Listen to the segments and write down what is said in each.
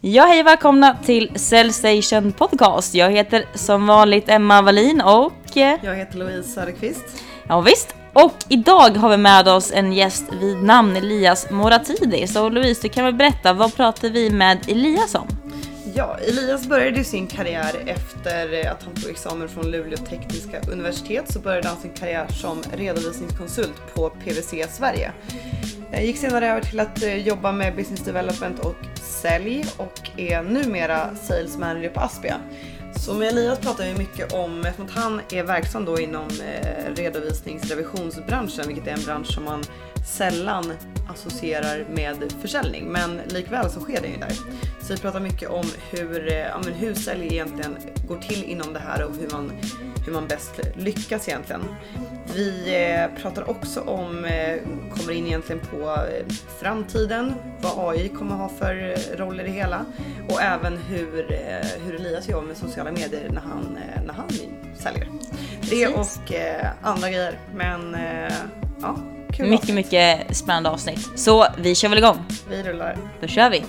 Ja, hej välkomna till Cellstation Podcast. Jag heter som vanligt Emma Wallin och... eh, Jag heter Louise Söderqvist. Ja visst. Och idag har vi med oss en gäst vid namn Elias Moratidis. Så Louise, du kan väl berätta, vad pratar vi med Elias om? Ja, Elias började sin karriär efter att han tog examen från Luleå tekniska universitet så började han sin karriär som redovisningskonsult på PWC Sverige. Eh, Gick senare över till att eh, jobba med business development och sälj och är numera sales manager på Aspia. Så med Elias pratar vi mycket om, eftersom att han är verksam då inom eh, redovisningsrevisionsbranschen, vilket är en bransch som man sällan associerar med försäljning, men likväl så sker det ju där. Så vi pratar mycket om hur, eh, ja, men hur sälj egentligen går till inom det här och hur man, hur man bäst lyckas egentligen. Vi eh, pratar också om, eh, kommer in egentligen på framtiden, vad AI kommer ha för roll i det hela och även hur, hur Elias jobbar med sociala medier när han, när han säljer. Det och andra grejer. Men ja, kul Mycket, avsnitt. mycket spännande avsnitt. Så vi kör väl igång. Vi rullar. Då kör vi.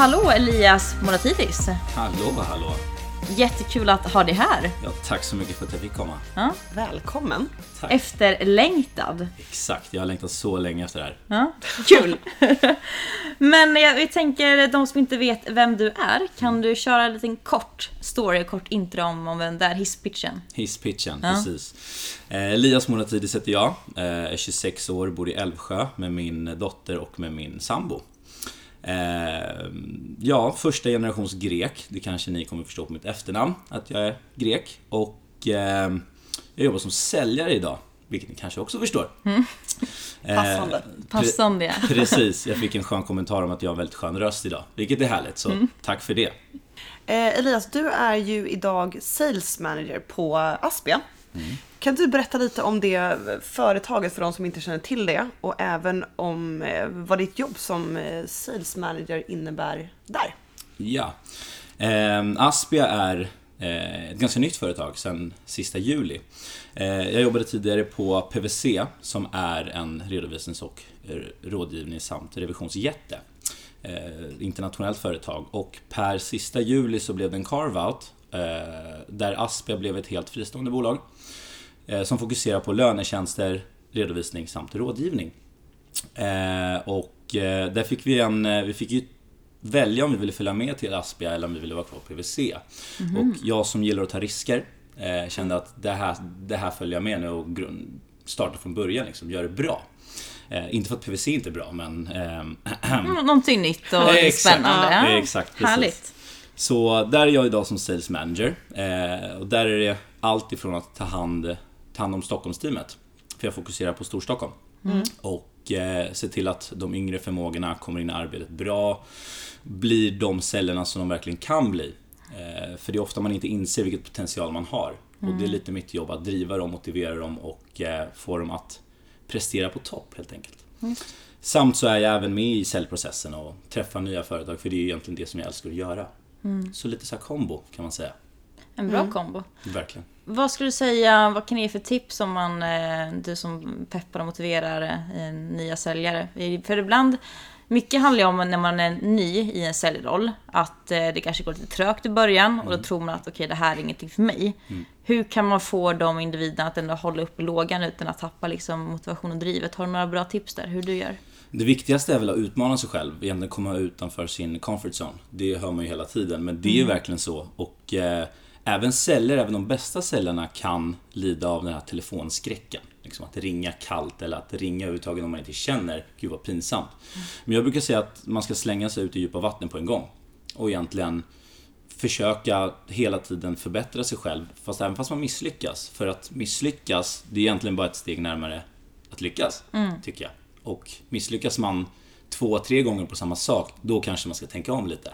Hallå Elias Moratidis. Hallå, hallå. Jättekul att ha dig här. Ja, tack så mycket för att jag fick komma. Ja. Välkommen. Tack. Efterlängtad. Exakt, jag har längtat så länge efter det här. Ja, kul! Men jag, jag tänker, de som inte vet vem du är, kan du köra en liten kort story, kort intro om, om vem är, hisspitchen? Hisspitchen, Ja. precis. Eh, Elias Moratidis heter jag, eh, är 26 år, bor i Älvsjö med min dotter och med min sambo. Eh, ja, första generations grek, det kanske ni kommer förstå på mitt efternamn, att jag är grek. Och eh, jag jobbar som säljare idag, vilket ni kanske också förstår. Eh, Passande. pre- Passande ja. Precis, jag fick en skön kommentar om att jag har en väldigt skön röst idag, vilket är härligt, så Mm. tack för det. Eh, Elias, du är ju idag sales manager på Aspia. Kan du berätta lite om det företaget för de som inte känner till det och även om eh, vad ditt jobb som eh, sales manager innebär där? Ja. Eh, Aspia är eh, ett ganska nytt företag sedan sista juli. Jag jobbade tidigare på PVC som är en redovisnings och rådgivnings samt revisionsjätte. Internationellt företag och per sista juli så blev det en carve-out där Aspia blev ett helt fristående bolag som fokuserar på lönetjänster, redovisning samt rådgivning. Eh, och eh, där fick vi en, eh, vi fick ju välja om vi ville följa med till Aspia eller om vi ville vara kvar på PWC. Och jag som gillar att ta risker eh, kände att det här, det här följer jag med nu och grund, starta från början liksom, gör det bra. Eh, inte för att PWC inte är bra men... Mm, Någonting nytt och Exakt. spännande. Ja, exakt, precis. Härligt. Så där är jag idag som sales manager. Eh, och där är det allt ifrån att ta hand, ta hand om Stockholmsteamet. För jag fokuserar på Storstockholm. Och eh, se till att de yngre förmågorna kommer in i arbetet bra. Blir de säljarna som de verkligen kan bli. Eh, för det är ofta man inte inser vilket potential man har. Och det är lite mitt jobb att driva dem, motivera dem och eh, få dem att prestera på topp helt enkelt. Samt så är jag även med i säljprocessen och träffar nya företag för det är ju egentligen det som jag älskar att göra. Så lite så här kombo kan man säga. En bra kombo. Verkligen. Vad skulle du säga, vad kan ni ge för tips om man, eh, du som peppar och motiverar eh, nya säljare? För ibland, mycket handlar ju om när man är ny i en säljroll, att eh, det kanske går lite trögt i början och då tror man att okej, det här är ingenting för mig. Hur kan man få de individerna att ändå hålla upp lågan utan att tappa liksom, motivation och drivet? Har du några bra tips där, hur du gör? Det viktigaste är väl att utmana sig själv, egentligen komma utanför sin comfort zone. Det hör man ju hela tiden, men det är ju verkligen så. Och eh, även säljare, även de bästa säljarna kan lida av den här telefonskräcken. Liksom att ringa kallt eller att ringa överhuvudtaget om man inte känner, gud vad pinsamt. Men jag brukar säga att man ska slänga sig ut i djupa vatten på en gång. Och egentligen försöka hela tiden förbättra sig själv, fast även fast man misslyckas. För att misslyckas, det är egentligen bara ett steg närmare att lyckas, tycker jag. Och misslyckas man två, tre gånger på samma sak, då kanske man ska tänka om lite.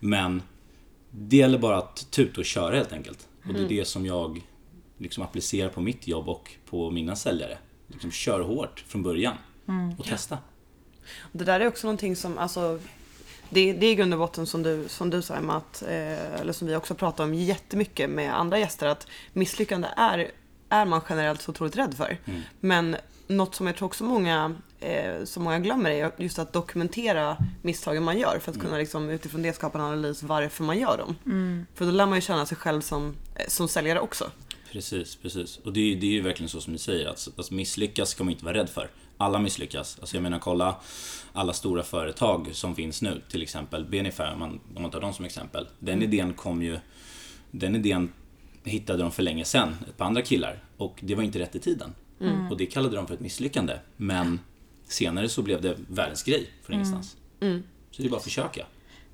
Men det gäller bara att tuta och köra helt enkelt. Och det är det som jag liksom applicera på mitt jobb och på mina säljare. Liksom kör hårt från början och testa. Det där är också någonting som, alltså, det, det är i grund och botten som du, som du sa Emma, att, eh, eller som vi också pratar om jättemycket med andra gäster, att misslyckande är, är man generellt så otroligt rädd för. Men något som jag tror också många, eh, som många glömmer är just att dokumentera misstagen man gör för att kunna liksom, utifrån det skapa en analys varför man gör dem. För då lär man ju känna sig själv som, eh, som säljare också. Precis, precis. Och det är, det är ju verkligen så som ni säger, att alltså, misslyckas ska man inte vara rädd för. Alla misslyckas. Alltså jag menar, kolla alla stora företag som finns nu, till exempel Benifair, om man, om man tar dem som exempel. Den idén kom ju, den idén hittade de för länge sedan, ett par andra killar. Och det var inte rätt i tiden. Och det kallade de för ett misslyckande. Men senare så blev det världens grej från ingenstans. Så det är bara att försöka.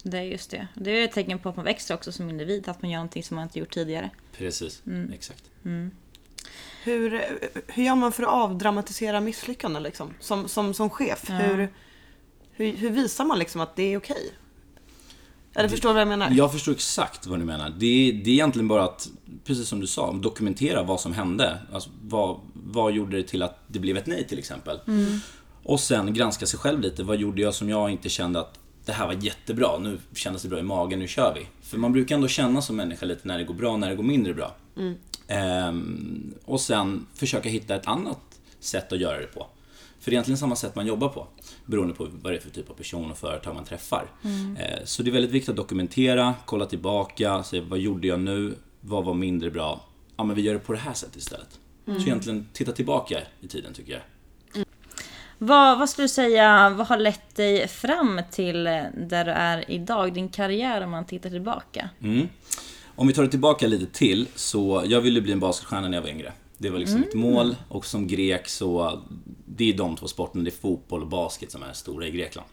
Det är just det. Det är ett tecken på att man växer också som individ, att man gör någonting som man inte gjort tidigare. Precis, exakt. Hur, hur gör man för att avdramatisera misslyckanden liksom? Som, som, som chef? Hur, hur, hur visar man liksom att det är okej? Eller förstår du vad jag menar? Jag förstår exakt vad du menar. Det är, det är egentligen bara att, precis som du sa, dokumentera vad som hände. Alltså, vad, vad gjorde det till att det blev ett nej till exempel? Och sen granska sig själv lite. Vad gjorde jag som jag inte kände att det här var jättebra, nu kändes det bra i magen, nu kör vi. För man brukar ändå känna som människa lite när det går bra, när det går mindre bra. Ehm, och sen försöka hitta ett annat sätt att göra det på. För det är egentligen samma sätt man jobbar på, beroende på vad det är för typ av person och företag man träffar. Eh, Så det är väldigt viktigt att dokumentera, kolla tillbaka, se vad gjorde jag nu, vad var mindre bra? Ja, men vi gör det på det här sättet istället. Så egentligen titta tillbaka i tiden tycker jag. Vad, vad skulle du säga, vad har lett dig fram till där du är idag? Din karriär om man tittar tillbaka? Mm. Om vi tar det tillbaka lite till, så jag ville bli en basketstjärna när jag var yngre. Det var liksom mitt mål och som grek så, det är de två sporterna, det är fotboll och basket som är stora i Grekland.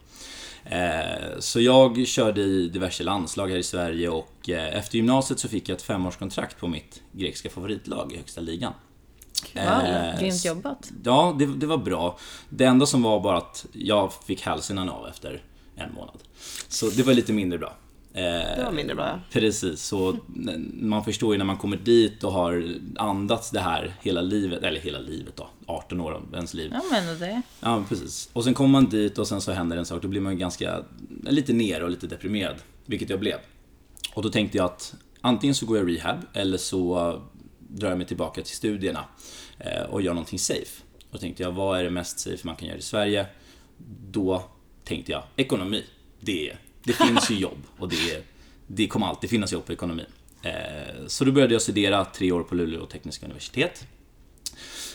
Eh, Så jag körde i diverse landslag här i Sverige och eh, efter gymnasiet så fick jag ett femårskontrakt på mitt grekiska favoritlag i högsta ligan. Wow, Eh, grymt jobbat. Ja, det, det var bra. Det enda som var bara att jag fick hälsenan av efter en månad. Så det var lite mindre bra. Eh, Det var mindre bra. ja. Precis, så man förstår ju när man kommer dit och har andats det här hela livet, eller hela livet då, 18 år av ens liv. Ja men det. Ja, precis. Och sen kommer man dit och sen så händer en sak, då blir man ganska, lite ner och lite deprimerad. Vilket jag blev. Och då tänkte jag att antingen så går jag rehab eller så drar jag mig tillbaka till studierna eh, och gör någonting safe. Och då tänkte jag, vad är det mest safe man kan göra i Sverige? Då tänkte jag, ekonomi. Det, det finns ju jobb och det, det kommer alltid finnas jobb på ekonomin. Eh, Så då började jag studera tre år på Luleå tekniska universitet.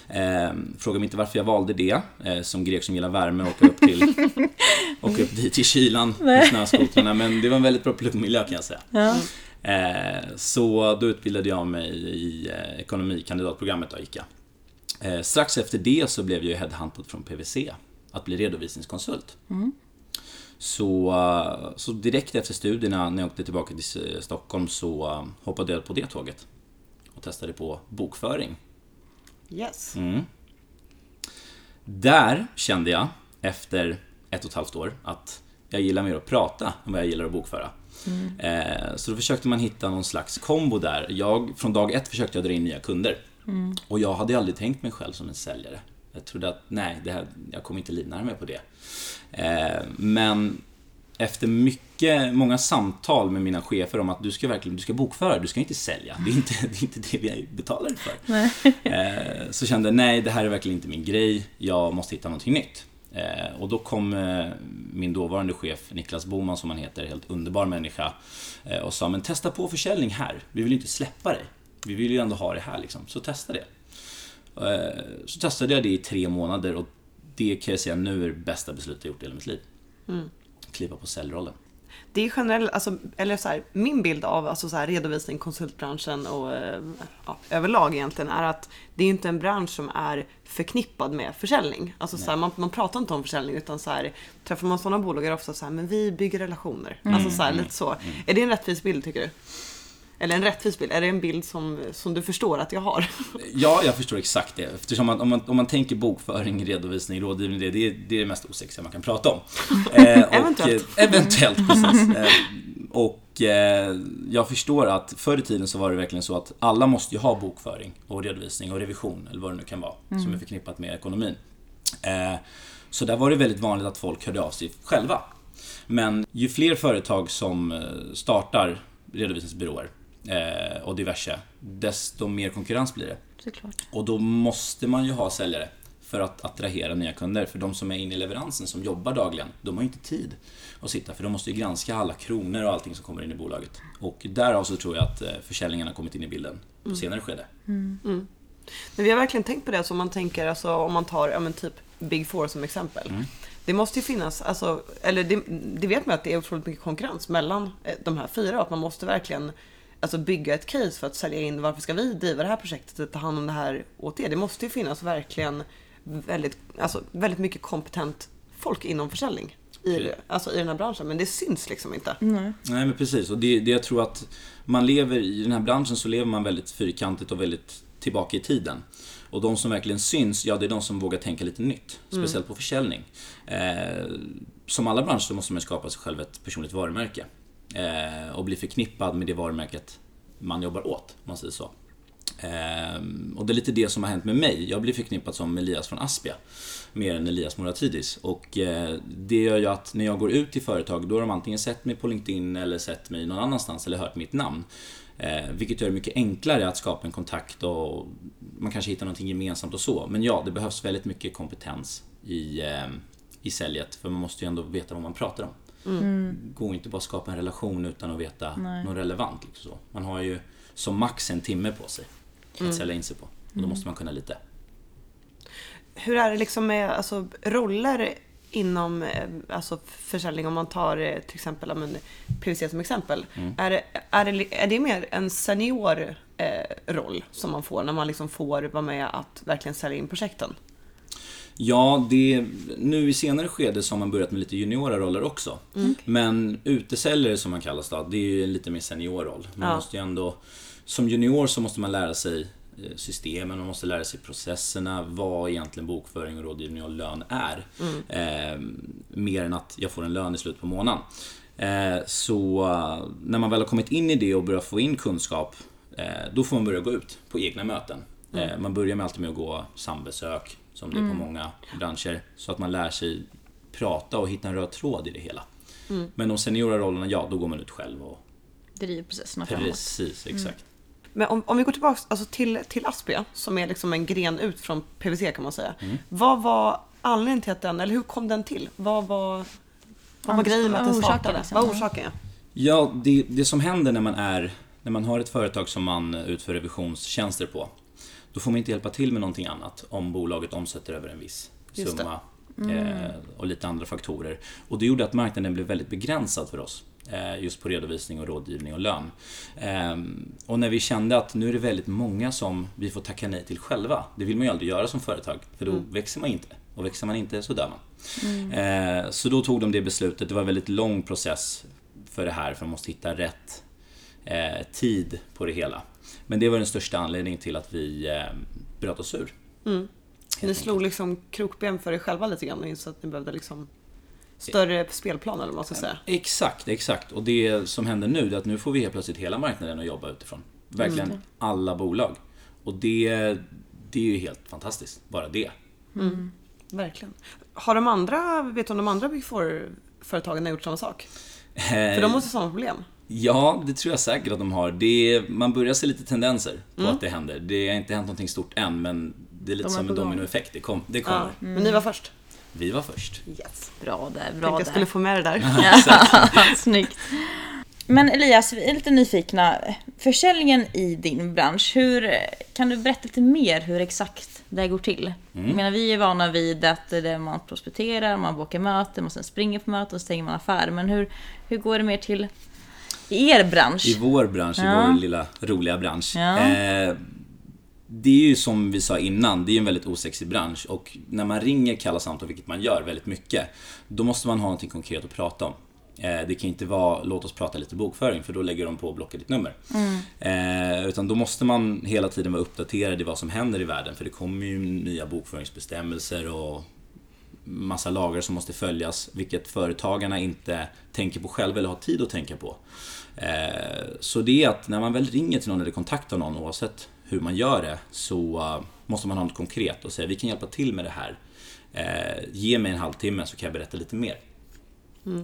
Eh, fråga mig inte varför jag valde det. Som grek som gillar värme och åka upp till åka upp dit i kylan med snöskotrarna. Men det var en väldigt bra pluggmiljö kan jag säga. Ja. Eh, så då utbildade jag mig i eh, ekonomikandidatprogrammet gick jag. Eh, strax efter det så blev jag headhuntad från PWC att bli redovisningskonsult. Så, eh, så direkt efter studierna när jag åkte tillbaka till Stockholm så hoppade jag på det tåget och testade på bokföring. Yes. Mm. Där kände jag efter ett och ett halvt år att jag gillar mer att prata än vad jag gillar att bokföra. Eh, Så då försökte man hitta någon slags kombo där. Jag, från dag ett försökte jag dra in nya kunder. Och jag hade aldrig tänkt mig själv som en säljare. Jag trodde att nej, det här, jag kommer inte livnära mig på det. Eh, Men efter mycket, många samtal med mina chefer om att du ska verkligen du ska bokföra, du ska inte sälja. Det är inte det, är inte det vi betalar för. Eh, så kände jag, nej det här är verkligen inte min grej, jag måste hitta någonting nytt. Eh, och då kom eh, min dåvarande chef Niklas Boman som han heter, helt underbar människa eh, och sa men testa på försäljning här, vi vill ju inte släppa dig. Vi vill ju ändå ha det här liksom, så testa det. Eh, så testade jag det i tre månader och det kan jag säga nu är det bästa beslutet jag gjort i hela mitt liv. Kliva på säljrollen. Det är generellt, alltså, eller så här, min bild av alltså, så här, redovisning, konsultbranschen och eh, ja, överlag egentligen är att det är inte en bransch som är förknippad med försäljning. Alltså, så här, man, man pratar inte om försäljning utan så här, träffar man sådana bolag är det ofta så här, men vi bygger relationer. Alltså så här, lite så. Är det en rättvis bild tycker du? Eller en rättvis bild, är det en bild som, som du förstår att jag har? Ja, jag förstår exakt det. Eftersom man, om, man, om man tänker bokföring, redovisning, rådgivning, det, det, är, det är det mest osexiga man kan prata om. Eh, och, Eventuellt. eh, eventuellt, precis. Eh, och eh, jag förstår att förr i tiden så var det verkligen så att alla måste ju ha bokföring och redovisning och revision eller vad det nu kan vara som är förknippat med ekonomin. Eh, så där var det väldigt vanligt att folk hörde av sig själva. Men ju fler företag som startar redovisningsbyråer eh, och diverse, desto mer konkurrens blir det. Såklart. Och då måste man ju ha säljare för att attrahera nya kunder. För de som är inne i leveransen, som jobbar dagligen, de har ju inte tid att sitta. För de måste ju granska alla kronor och allting som kommer in i bolaget. Och därav så tror jag att eh, försäljningen har kommit in i bilden på senare skede. Men vi har verkligen tänkt på det, så om man tänker, alltså, om man tar ja, men typ Big Four som exempel. Det måste ju finnas, alltså, eller det, det vet man att det är otroligt mycket konkurrens mellan eh, de här fyra. Att man måste verkligen alltså, bygga ett case för att sälja in varför ska vi driva det här projektet och ta hand om det här åt er. Det måste ju finnas verkligen väldigt, alltså, väldigt mycket kompetent folk inom försäljning. I, alltså, I den här branschen, men det syns liksom inte. Nej. Nej men precis, och det, det jag tror att man lever i den här branschen så lever man väldigt fyrkantigt och väldigt tillbaka i tiden. Och de som verkligen syns, ja det är de som vågar tänka lite nytt. Speciellt på försäljning. Eh, som alla branscher så måste man skapa sig själv ett personligt varumärke. Eh, och bli förknippad med det varumärket man jobbar åt, om man säger så. Eh, och det är lite det som har hänt med mig. Jag blir förknippad som Elias från Aspia. Mer än Elias Moratidis. Och eh, det gör ju att när jag går ut till företag, då har de antingen sett mig på LinkedIn eller sett mig någon annanstans eller hört mitt namn. Eh, vilket gör det mycket enklare att skapa en kontakt och man kanske hittar någonting gemensamt och så. Men ja, det behövs väldigt mycket kompetens i, eh, i säljet. För man måste ju ändå veta vad man pratar om. Går inte bara att skapa en relation utan att veta Nej. något relevant. Liksom så. Man har ju som max en timme på sig att sälja in sig på. Och då måste man kunna lite. Hur är det liksom med alltså, roller inom eh, alltså, försäljning om man tar eh, till exempel men, PVC som exempel. Är, det, är, det, är det mer en senior eh, roll som man får när man liksom får vara med att verkligen sälja in projekten? Ja, det, nu i senare skede så har man börjat med lite juniora roller också. Men utesäljare som man kallas då, det är ju en lite mer senior roll. Man Ja. måste ju ändå, som junior så måste man lära sig eh, systemen, man måste lära sig processerna, vad egentligen bokföring och rådgivning och lön är. Eh, mer än att jag får en lön i slutet på månaden. Eh, så när man väl har kommit in i det och börjar få in kunskap, eh, då får man börja gå ut på egna möten. Eh, man börjar med alltid med att gå sambesök, som det är på många branscher, så att man lär sig prata och hitta en röd tråd i det hela. Men de seniora rollerna, ja, då går man ut själv och Driver processerna framåt. precis, exakt. Men om, om vi går tillbaka alltså, till, till Aspia, som är liksom en gren ut från PVC kan man säga. Mm. Vad var anledningen till att den, eller hur kom den till? Vad var, vad var grejen med att den vad orsaken startade? liksom? Vad var orsaken? Ja. Ja, det, det som händer när man är när man har ett företag som man utför revisionstjänster på. Då får man inte hjälpa till med någonting annat om bolaget omsätter över en viss summa. Eh, och lite andra faktorer. Och det gjorde att marknaden blev väldigt begränsad för oss. Eh, just på redovisning och rådgivning och lön. Eh, och när vi kände att nu är det väldigt många som vi får tacka nej till själva. Det vill man ju aldrig göra som företag. För då växer man inte. Och växer man inte så dör man. Eh, så då tog de det beslutet. Det var en väldigt lång process för det här. För man måste hitta rätt tid på det hela. Men det var den största anledningen till att vi eh, bröt oss ur. Ni slog liksom krokben för er själva lite grann och insåg att ni behövde liksom större spelplan eller vad man ska säga. Exakt, exakt. Och det som händer nu är att nu får vi helt plötsligt hela marknaden att jobba utifrån. Verkligen alla bolag. Och det, det är ju helt fantastiskt, bara det. Verkligen. Har de andra, vet du om de andra Big Four-företagen har gjort samma sak? För de måste ha samma problem. Ja, det tror jag säkert att de har. Det man börjar se lite tendenser på att det händer. Det har inte hänt någonting stort än, men det är lite De är som en dominoeffekt. Det, kom, det kommer. Ja. Men ni var först. Vi var först. Yes. Bra där, Tänkte bra jag skulle där. få med det där. Ja, snyggt. Men Elias, vi är lite nyfikna. Försäljningen i din bransch, hur, kan du berätta lite mer hur exakt det går till? Jag menar, vi är vana vid att det är man prospekterar, man bokar möten, man sen springer på möten och stänger man affär. Men hur, hur går det mer till i er bransch? I vår bransch, Ja. i vår lilla roliga bransch. Ja. Eh, det är ju som vi sa innan, det är en väldigt osexig bransch och när man ringer kalla samtal, vilket man gör väldigt mycket, då måste man ha någonting konkret att prata om. Eh, det kan inte vara låt oss prata lite bokföring för då lägger de på och blockar ditt nummer. Eh, utan då måste man hela tiden vara uppdaterad i vad som händer i världen för det kommer ju nya bokföringsbestämmelser och massa lagar som måste följas, vilket företagarna inte tänker på själva eller har tid att tänka på. Eh, så det är att när man väl ringer till någon eller kontaktar någon, oavsett hur man gör det, så eh, måste man ha något konkret och säga vi kan hjälpa till med det här. Eh, ge mig en halvtimme så kan jag berätta lite mer. Mm.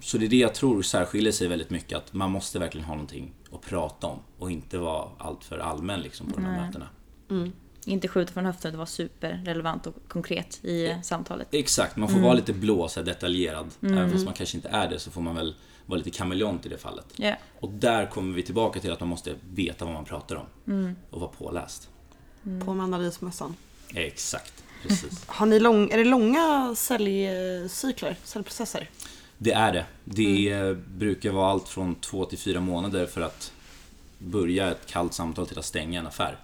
Så det är det jag tror särskiljer sig väldigt mycket, att man måste verkligen ha någonting att prata om och inte vara alltför allmän liksom på de här mötena. Mm. Inte skjuta från höften, det var superrelevant och konkret i samtalet. Exakt, man får mm. vara lite blå, så detaljerad. Mm. Även fast man kanske inte är det så får man väl vara lite kameleont i det fallet. Yeah. Och där kommer vi tillbaka till att man måste veta vad man pratar om. Mm. Och vara påläst. Mm. På med analysmössan. Exakt, precis. Har ni lång, är det långa säljcykler, säljprocesser? Det är det. Det mm. brukar vara allt från två till fyra månader för att börja ett kallt samtal till att stänga en affär.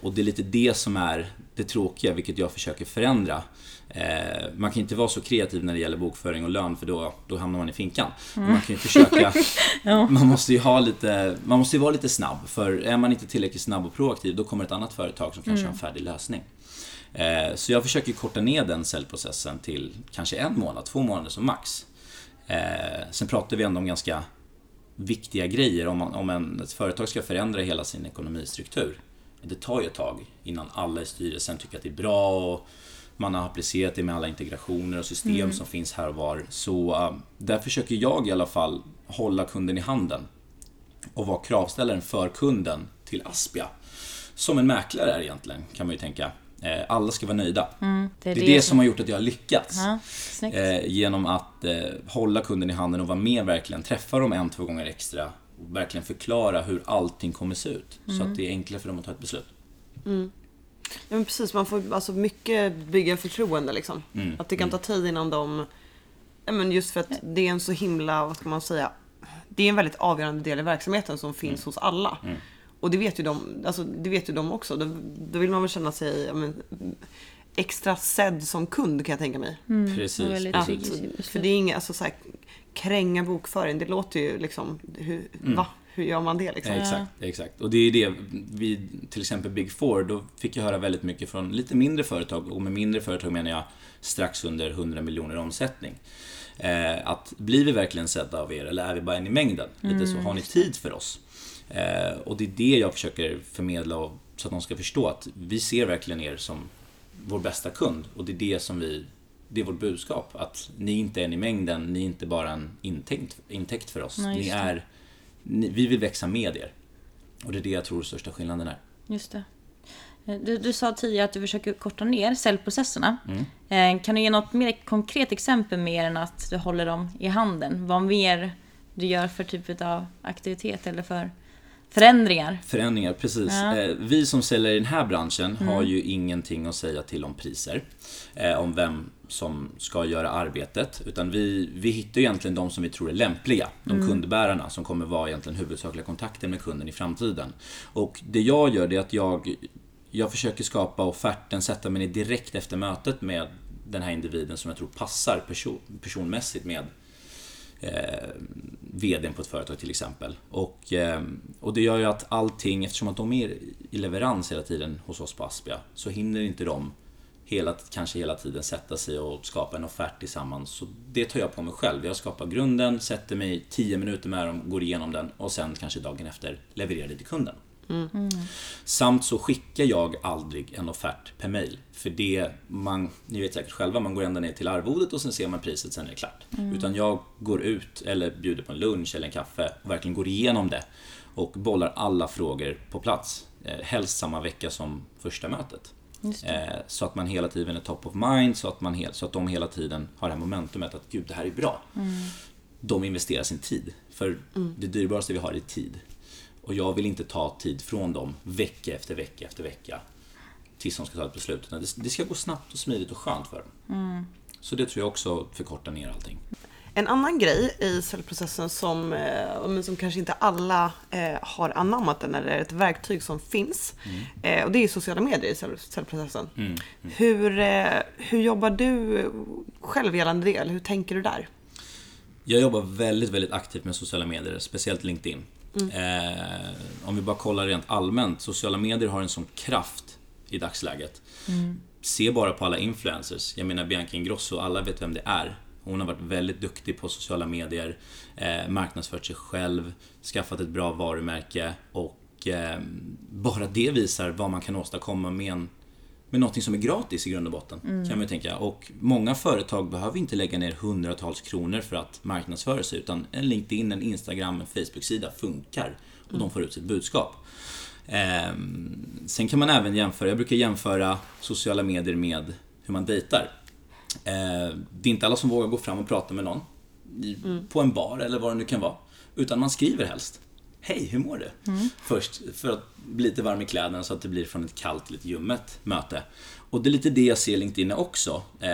Och det är lite det som är det tråkiga, vilket jag försöker förändra. Eh, man kan inte vara så kreativ när det gäller bokföring och lön för då, då hamnar man i finkan. Mm. Man kan ju försöka... ja. Man måste ju ha lite... Man måste vara lite snabb. För är man inte tillräckligt snabb och proaktiv då kommer ett annat företag som kanske mm. har en färdig lösning. Eh, så jag försöker korta ner den säljprocessen till kanske en månad, två månader som max. Eh, sen pratar vi ändå om ganska viktiga grejer. Om, man, om en, ett företag ska förändra hela sin ekonomistruktur. Det tar ju ett tag innan alla i styrelsen tycker att det är bra och man har applicerat det med alla integrationer och system mm. som finns här och var. Så uh, där försöker jag i alla fall hålla kunden i handen och vara kravställaren för kunden till Aspia. Som en mäklare är egentligen, kan man ju tänka. Eh, alla ska vara nöjda. Mm, det är det, det, det som har gjort att jag har lyckats. Ja, eh, genom att eh, hålla kunden i handen och vara med verkligen, träffa dem en, två gånger extra. Och verkligen förklara hur allting kommer se ut. Mm. Så att det är enklare för dem att ta ett beslut. Mm. Ja men precis, man får alltså mycket bygga förtroende liksom. Mm. Att det kan ta mm. tid innan de... Ja men just för att det är en så himla, vad ska man säga? Det är en väldigt avgörande del i verksamheten som finns mm. hos alla. Mm. Och det vet ju de, alltså, det vet ju de också. Då, då vill man väl känna sig men, extra sedd som kund kan jag tänka mig. Mm, precis. Att, för det är inget, alltså så här, kränga bokföring, det låter ju liksom, hur, mm. va? Hur gör man det liksom? Ja, exakt, exakt. Och det är det, vi, till exempel Big Four, då fick jag höra väldigt mycket från lite mindre företag, och med mindre företag menar jag strax under 100 miljoner omsättning. Eh, att blir vi verkligen sedda av er eller är vi bara en i mängden? Lite mm. så, har ni tid för oss? Eh, och det är det jag försöker förmedla och, så att de ska förstå att vi ser verkligen er som vår bästa kund och det är det som vi det är vårt budskap. Att ni inte är en i mängden, ni är inte bara en intäkt, intäkt för oss. Nej, ni är, vi vill växa med er. Och det är det jag tror största skillnaden är. Just det. Eh, du, du sa tidigare att du försöker korta ner säljprocesserna. Mm. Eh, kan du ge något mer konkret exempel mer än att du håller dem i handen? Vad mer du gör för typ av aktivitet eller för Förändringar. Förändringar, precis. Ja. Eh, vi som säljer i den här branschen mm. har ju ingenting att säga till om priser. Eh, om vem som ska göra arbetet. Utan vi, vi hittar egentligen de som vi tror är lämpliga. De mm. kundbärarna som kommer vara egentligen huvudsakliga kontakten med kunden i framtiden. Och det jag gör det är att jag, jag försöker skapa offerten, sätta mig direkt efter mötet med den här individen som jag tror passar person, personmässigt med eh, VDn på ett företag till exempel. Och, eh, och det gör ju att allting, eftersom att de är i leverans hela tiden hos oss på Aspia, så hinner inte de hela, kanske hela tiden sätta sig och skapa en offert tillsammans. Så det tar jag på mig själv. Jag skapar grunden, sätter mig 10 minuter med dem, går igenom den och sen kanske dagen efter levererar det till kunden. Mm. Samt så skickar jag aldrig en offert per mail. För det, man, ni vet säkert själva, man går ända ner till arvodet och sen ser man priset, sen är det klart. Mm. Utan jag går ut eller bjuder på en lunch eller en kaffe och verkligen går igenom det. Och bollar alla frågor på plats. Eh, helst samma vecka som första mötet. Eh, så att man hela tiden är top of mind, så att, man så att de hela tiden har det här momentumet att gud, det här är bra. Mm. De investerar sin tid. För mm. det dyrbaraste vi har är tid. Och jag vill inte ta tid från dem vecka efter vecka efter vecka tills de ska ta ett beslut. Det ska gå snabbt och smidigt och skönt för dem. Mm. Så det tror jag också förkortar ner allting. En annan grej i säljprocessen som, eh, som kanske inte alla eh, har anammat den, eller ett verktyg som finns. Mm. Eh, och det är sociala medier i säljprocessen. Mm. Mm. Hur, hur jobbar du själv gällande det? Eller hur tänker du där? Jag jobbar väldigt, väldigt aktivt med sociala medier, speciellt LinkedIn. Mm. om vi bara kollar rent allmänt, sociala medier har en sån kraft i dagsläget. Mm. se bara på alla influencers. Jag menar Bianca Ingrosso, alla vet vem det är. Hon har varit väldigt duktig på sociala medier, eh, marknadsfört sig själv, skaffat ett bra varumärke och eh, bara det visar vad man kan åstadkomma med en med någonting som är gratis i grund och botten. Kan man tänka. Och många företag behöver inte lägga ner hundratals kronor för att marknadsföra sig utan en LinkedIn, en Instagram, en Facebook-sida funkar och de får ut sitt budskap. Ehm, sen kan man även jämföra, jag brukar jämföra sociala medier med hur man dejtar. Ehm, det är inte alla som vågar gå fram och prata med någon i, på en bar eller vad det nu kan vara. Utan man skriver helst. Hej, hur mår du? Först för att bli lite varm i kläderna så att det blir från ett kallt till ett ljummet möte. Och det är lite det jag ser LinkedIn också. Eh,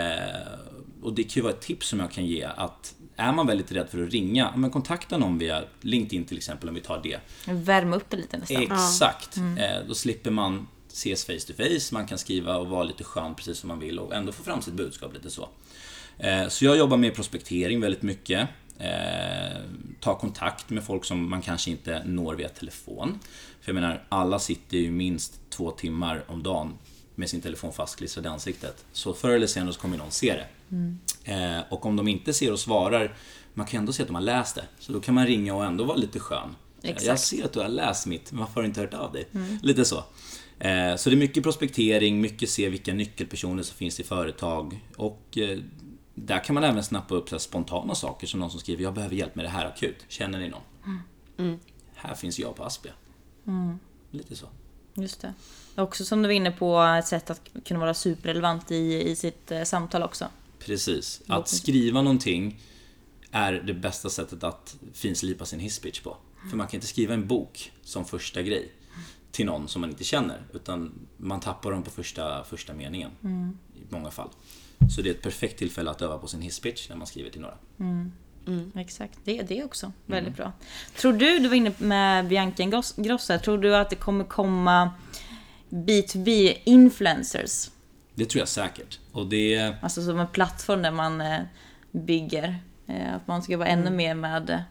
och det kan ju vara ett tips som jag kan ge att är man väldigt rädd för att ringa, men kontakta någon via LinkedIn till exempel om vi tar det. Värma upp det lite nästan. Exakt. Eh, då slipper man ses face to face, man kan skriva och vara lite skön precis som man vill och ändå få fram sitt budskap lite så. Eh, så jag jobbar med prospektering väldigt mycket. Eh, ta kontakt med folk som man kanske inte når via telefon. För jag menar, alla sitter ju minst två timmar om dagen med sin telefon fastklistrad i ansiktet. Så förr eller senare så kommer någon se det. Eh, och om de inte ser och svarar, man kan ändå se att de har läst det. Så då kan man ringa och ändå vara lite skön. Eh, Exakt. Jag ser att du har läst mitt, men varför har du inte hört av dig? Lite så. Eh, så det är mycket prospektering, mycket se vilka nyckelpersoner som finns i företag. Och eh, där kan man även snappa upp så spontana saker som någon som skriver Jag behöver hjälp med det här akut. Känner ni någon? Här finns jag på Aspia. Lite så. Just det. Också som du var inne på, ett sätt att kunna vara superrelevant i, i sitt eh, samtal också. Precis. Att skriva någonting är det bästa sättet att finslipa sin hisspitch på. För man kan inte skriva en bok som första grej till någon som man inte känner. Utan man tappar dem på första, första meningen. I många fall. Så det är ett perfekt tillfälle att öva på sin hisspitch när man skriver till några. Exakt, det är det också. Väldigt bra. Tror du, du var inne med Bianca Ingrosso, tror du att det kommer komma B2B influencers? Det tror jag säkert. Och det... Alltså som en plattform där man eh, bygger. Eh, Att man ska vara ännu mer med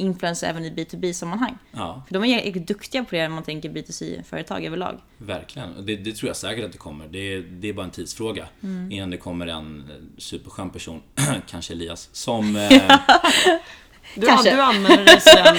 influencers även i B2B-sammanhang. Ja, För de är duktiga på det när man tänker B2C-företag överlag. verkligen. Det, det tror jag säkert att det kommer. Det, är- det är bara en tidsfråga. Innan det kommer en eh, superskön person, kanske Elias, som... Eh, Du, Kanske. du använder dig sen.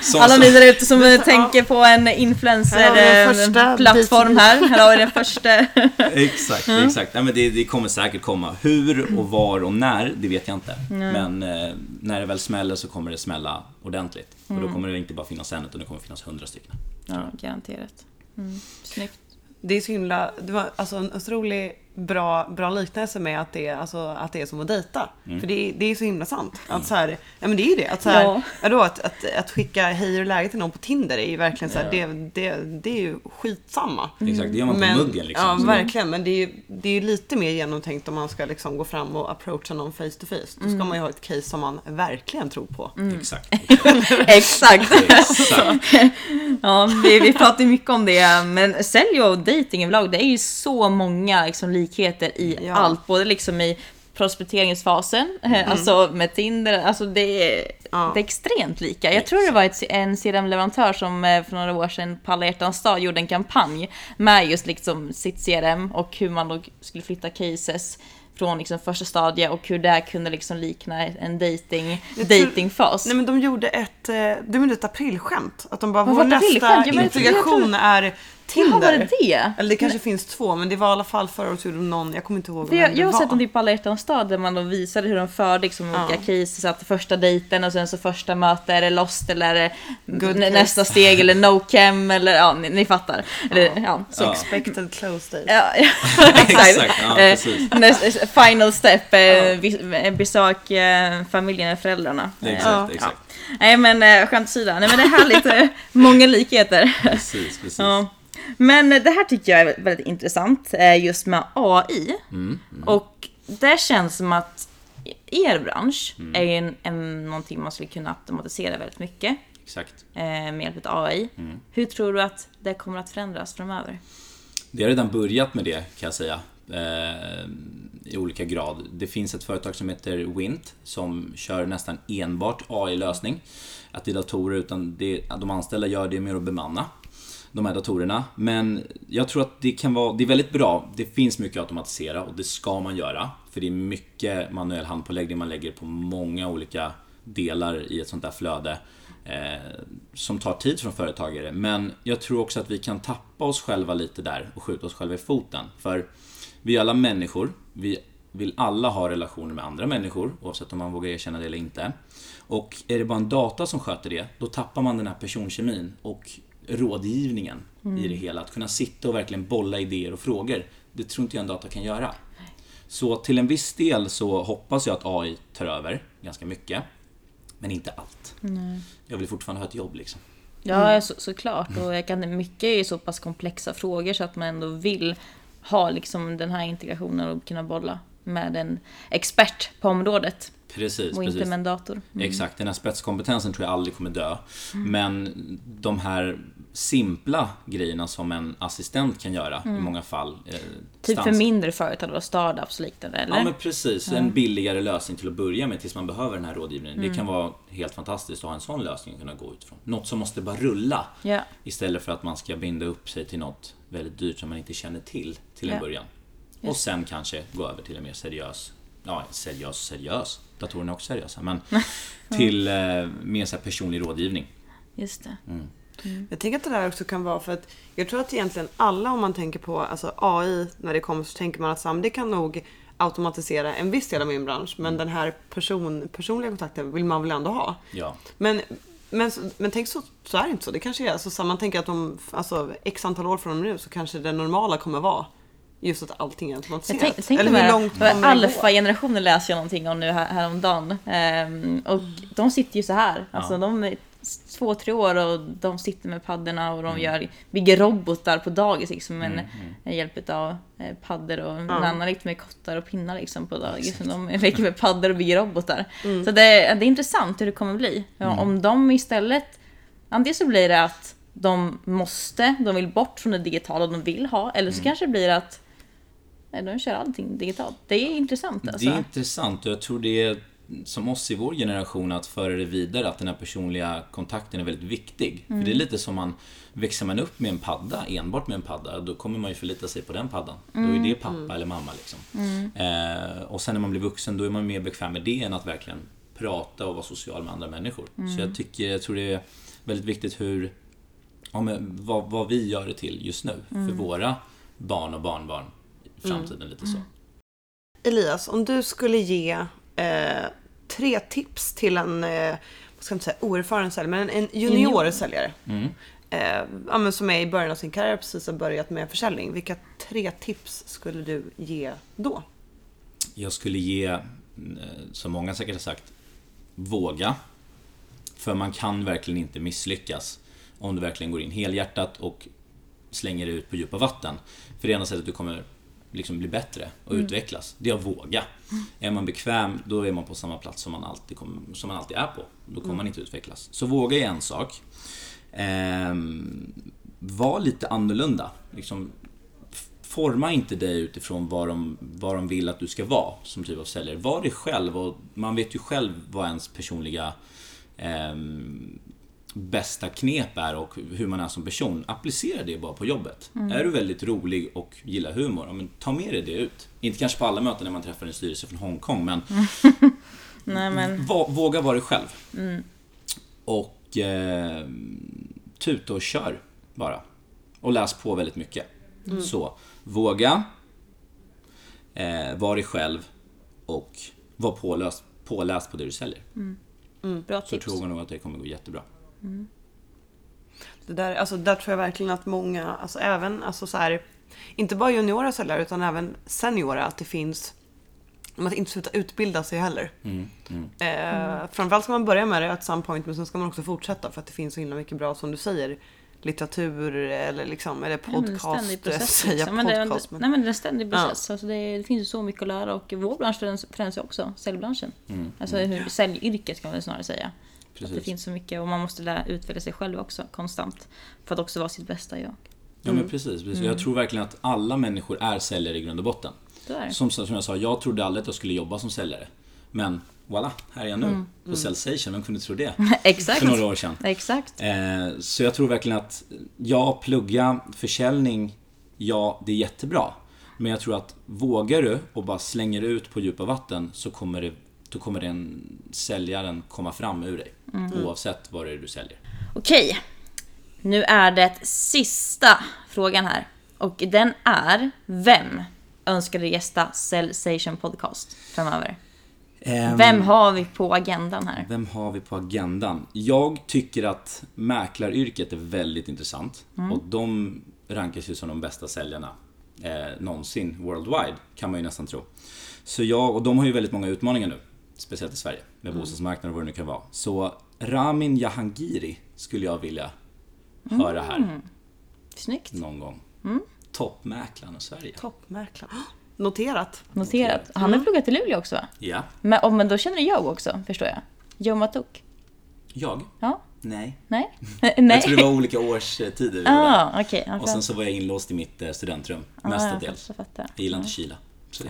som Alla ni där ute som eh, tänker på en influencer Här har vi den första eh, plattform här. Här har vi den första. Exakt, exakt. Nej, men det, det kommer säkert komma. Hur och var och när, det vet jag inte. Men eh, när det väl smäller så kommer det smälla ordentligt. Och då kommer det inte bara finnas en, utan det kommer finnas hundra stycken. Ja, garanterat. Mm. Snyggt. Det är så himla, det var alltså en otrolig bra, bra liknelse med att det, är- alltså, att det är som att dejta. För det, är- det är så himla sant. Att så här, ja men det är ju det. Att, så här, Ja. ja. då, att, att, att skicka hej och läge till någon på Tinder är ju verkligen så här, Ja. det, det, det är ju skitsamma. Exakt, det gör man på Men- muggen liksom. Ja, verkligen. Men det är ju det är ju lite mer genomtänkt om man ska liksom gå fram och approacha någon face to face. Då ska man ju ha ett case som man verkligen tror på. Exakt. Exakt. exakt. Ja, vi, vi pratar ju mycket om det. Men sälj och dating överlag, det är ju så många liksom, likheter i Ja. allt. Både liksom i prospekteringsfasen, eh, alltså med Tinder, alltså det är, Ja. det är extremt lika. Jag tror det var ett, en CRM-leverantör som eh, för några år sedan på alla hjärtans dag gjorde en kampanj med just liksom sitt CRM och hur man då skulle flytta cases från liksom första stadiet och hur det kunde liksom likna en dating, tror- datingfas. Nej men de gjorde ett, eh, de gjorde ett aprilskämt. Att de bara, vår aprilskämt? nästa integration är Tinder. Jaha, var det det? Eller det kanske finns två, men det var i alla fall förra året gjorde de någon, jag kommer inte ihåg vem jag, det jag har var. sett dem typ på alla hjärtans dag där man då visade hur de förde liksom Ja. olika cases. Att första dejten och sen så första möte, är det lost eller är det nästa steg eller no cam eller ja, ni, ni fattar. Eller, ja. så. Ja. Expected close date. Ja, exakt. Exakt, ja, Eh, precis. näst- final step, eh, eh, besök eh, familjen eller föräldrarna. Eh, Exakt, Ja. exakt. Nej men eh, skämt åsida, nej men det är härligt, eh, många likheter. Precis, precis. Men det här tycker jag är väldigt intressant, eh, just med AI. Och det känns som att er bransch är ju en, en, någonting man skulle kunna automatisera väldigt mycket Exakt. eh, med hjälp av AI. Hur tror du att det kommer att förändras framöver? Det har redan börjat med det kan jag säga. Eh, I olika grad. Det finns ett företag som heter Wint som kör nästan enbart AI-lösning. Att det är datorer utan det, de anställda gör det med att bemanna de här datorerna. Men jag tror att det kan vara, det är väldigt bra. Det finns mycket att automatisera och det ska man göra. För det är mycket manuell handpåläggning man lägger på många olika delar i ett sånt där flöde. Eh, som tar tid från företagare. Men jag tror också att vi kan tappa oss själva lite där och skjuta oss själva i foten. För vi är alla människor. Vi vill alla ha relationer med andra människor, oavsett om man vågar erkänna det eller inte. Och är det bara en data som sköter det, då tappar man den här personkemin och rådgivningen i det hela. Att kunna sitta och verkligen bolla idéer och frågor. Det tror inte jag en data kan göra. Så till en viss del så hoppas jag att AI tar över ganska mycket. Men inte allt. Jag vill fortfarande ha ett jobb liksom. Ja, så, såklart. Och jag kan, mycket är ju så pass komplexa frågor så att man ändå vill ha liksom den här integrationen och kunna bolla med en expert på området. Precis, Och inte precis. med en dator. Mm. Exakt, den här spetskompetensen tror jag aldrig kommer dö. Men de här simpla grejerna som en assistent kan göra i många fall. Eh, Typ för stans- mindre företag och startups liknande, eller? Ja men precis, en billigare lösning till att börja med tills man behöver den här rådgivningen. Mm. Det kan vara helt fantastiskt att ha en sån lösning att kunna gå utifrån. Något som måste bara rulla. Ja. Istället för att man ska binda upp sig till något väldigt dyrt som man inte känner till till en Ja. början. Och sen kanske gå över till en mer seriös, ja seriös, seriös. Datorerna är också seriösa. Men till eh, mer så här personlig rådgivning. Just det. Jag tänker att det där också kan vara för att jag tror att egentligen alla om man tänker på alltså AI när det kommer så tänker man att Sam, det kan nog automatisera en viss del av min bransch men den här person, personliga kontakten vill man väl ändå ha. Ja. Men, men, men tänk så, så är det inte så. Det kanske är så. så man tänker att om alltså, x antal år från nu så kanske det normala kommer vara just att allting är Jag automatiserat. tänk, tänk Eller hur långt kommer? Alfa-generationen läser jag någonting om nu här, häromdagen. Ehm, och de sitter ju så här. Alltså Ja. de är två, tre år och de sitter med paddorna och de Mm. gör, bygger robotar på dagis liksom med en hjälp av eh, paddor och en annan lite med kottar och pinnar liksom på dagis. De leker med paddor och bygger robotar. Mm. Så det, det är intressant hur det kommer bli. Ja, Om de istället, antingen så blir det att de måste, de vill bort från det digitala de vill ha, eller Mm. så kanske det blir att Nej, de kör allting digitalt. Det är intressant alltså. Det är intressant och jag tror det är som oss i vår generation att föra det vidare, att den här personliga kontakten är väldigt viktig. För det är lite som man, växer man upp med en padda, enbart med en padda, då kommer man ju förlita sig på den paddan. Då är det pappa eller mamma liksom. Eh, och sen när man blir vuxen, då är man mer bekväm med det än att verkligen prata och vara social med andra människor. Så jag tycker, jag tror det är väldigt viktigt hur, ja, men vad, vad vi gör det till just nu. För våra barn och barnbarn framtiden lite så. Elias, om du skulle ge eh, tre tips till en, eh, vad ska man säga, oerfaren säljare, men en junior, säljare. Mm. Eh, som är i början av sin karriär, precis har börjat med försäljning. Vilka tre tips skulle du ge då? Jag skulle ge, eh, som många säkert har sagt, våga. För man kan verkligen inte misslyckas om du verkligen går in helhjärtat och slänger dig ut på djupa vatten. För det enda sättet du kommer liksom bli bättre och utvecklas, det är att våga. Är man bekväm, då är man på samma plats som man alltid, kommer, som man alltid är på. Då kommer man inte utvecklas. Så våga är en sak. Ehm, var lite annorlunda. Liksom, forma inte dig utifrån vad de, vad de vill att du ska vara som typ av säljare. Var dig själv och man vet ju själv vad ens personliga ehm, bästa knep är och hur man är som person. Applicera det bara på jobbet. Är du väldigt rolig och gillar humor, ja, men ta med dig det ut. Inte kanske på alla möten när man träffar en styrelse från Hongkong, men Nej men, våga vara dig själv. Och eh, tuta och kör bara. Och läs på väldigt mycket. Så, våga. Eh, var dig själv. Och var påläst, påläst på det du säljer. bra Så tips. tror jag nog att det kommer gå jättebra. Det där, alltså, där tror jag verkligen att många, alltså även, alltså så här, inte bara juniora säljare utan även seniora, att det finns, om att inte sluta utbilda sig heller. Mm, mm. Eh, framförallt ska man börja med det at some point, men sen ska man också fortsätta för att det finns så himla mycket bra, som du säger, litteratur eller liksom, eller Ja, men det är en podcast, ständig process, säga liksom. Men det, podcast. Men, Nej men det är en ständig Ja. process. Alltså det, det finns ju så mycket att lära och vår bransch förändras- ju också, säljbranschen. Mm, Alltså hur, säljyrket kan man snarare säga. Att det finns så mycket och man måste lära utveckla sig själv också konstant. För att också vara sitt bästa jag. Ja men precis. precis. Jag tror verkligen att alla människor är säljare i grund och botten. Som, som jag sa, jag trodde aldrig att jag skulle jobba som säljare. Men voilà, här är jag nu. På Cellstation, vem kunde tro det? Exakt. För några år sedan. Exakt. Eh, så jag tror verkligen att, ja, plugga försäljning, ja, det är jättebra. Men jag tror att vågar du och bara slänger ut på djupa vatten så kommer det, då kommer den säljaren komma fram ur dig. Oavsett vad det är du säljer. Okej. Nu är det sista frågan här. Och den är, vem önskar du gästa Cellsation Podcast framöver? Ehm, Vem har vi på agendan här? Vem har vi på agendan? Jag tycker att mäklaryrket är väldigt intressant. Och de rankas ju som de bästa säljarna eh, någonsin worldwide, kan man ju nästan tro. Så jag, och de har ju väldigt många utmaningar nu. Speciellt i Sverige, med bostadsmarknaden och vad det nu kan vara. Så Ramin Jahangiri skulle jag vilja höra här Snyggt. någon gång. Toppmäklaren i Sverige. Toppmäklare. Noterat. Noterat. Han har pluggat i Luleå också va? Ja. Men, oh, men då känner jag också, förstår jag. Joe Matuk. Jag? Ja? Nej. Nej? Jag Nej? tror det var olika årstider. där. Ah. Ja, Och sen så var jag inlåst i mitt eh, studentrum, Ah, mestadels. jag. Jag gillar inte kyla. Så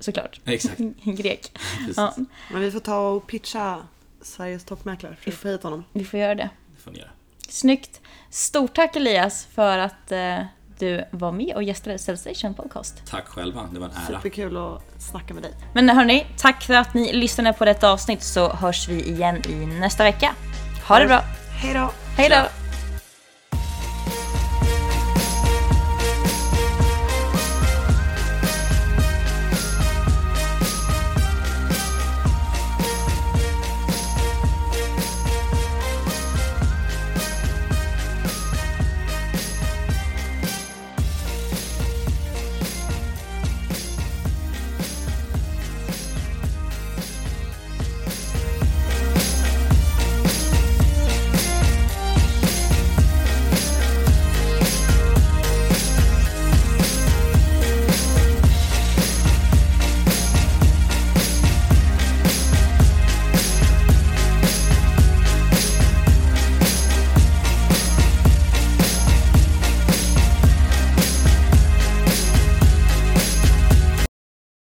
Såklart. Exakt. Grek. Ja, Men vi får ta och pitcha Sveriges toppmäklare. För att få hit honom. vi får göra det. det får ni göra. Snyggt. Stort tack Elias för att eh, du var med och gästade Cellstation Podcast. Tack själva, det var en ära. Superkul att snacka med dig. Men hörni, tack för att ni lyssnade på detta avsnitt så hörs vi igen i nästa vecka. Ha det bra. Hej då! Hej då!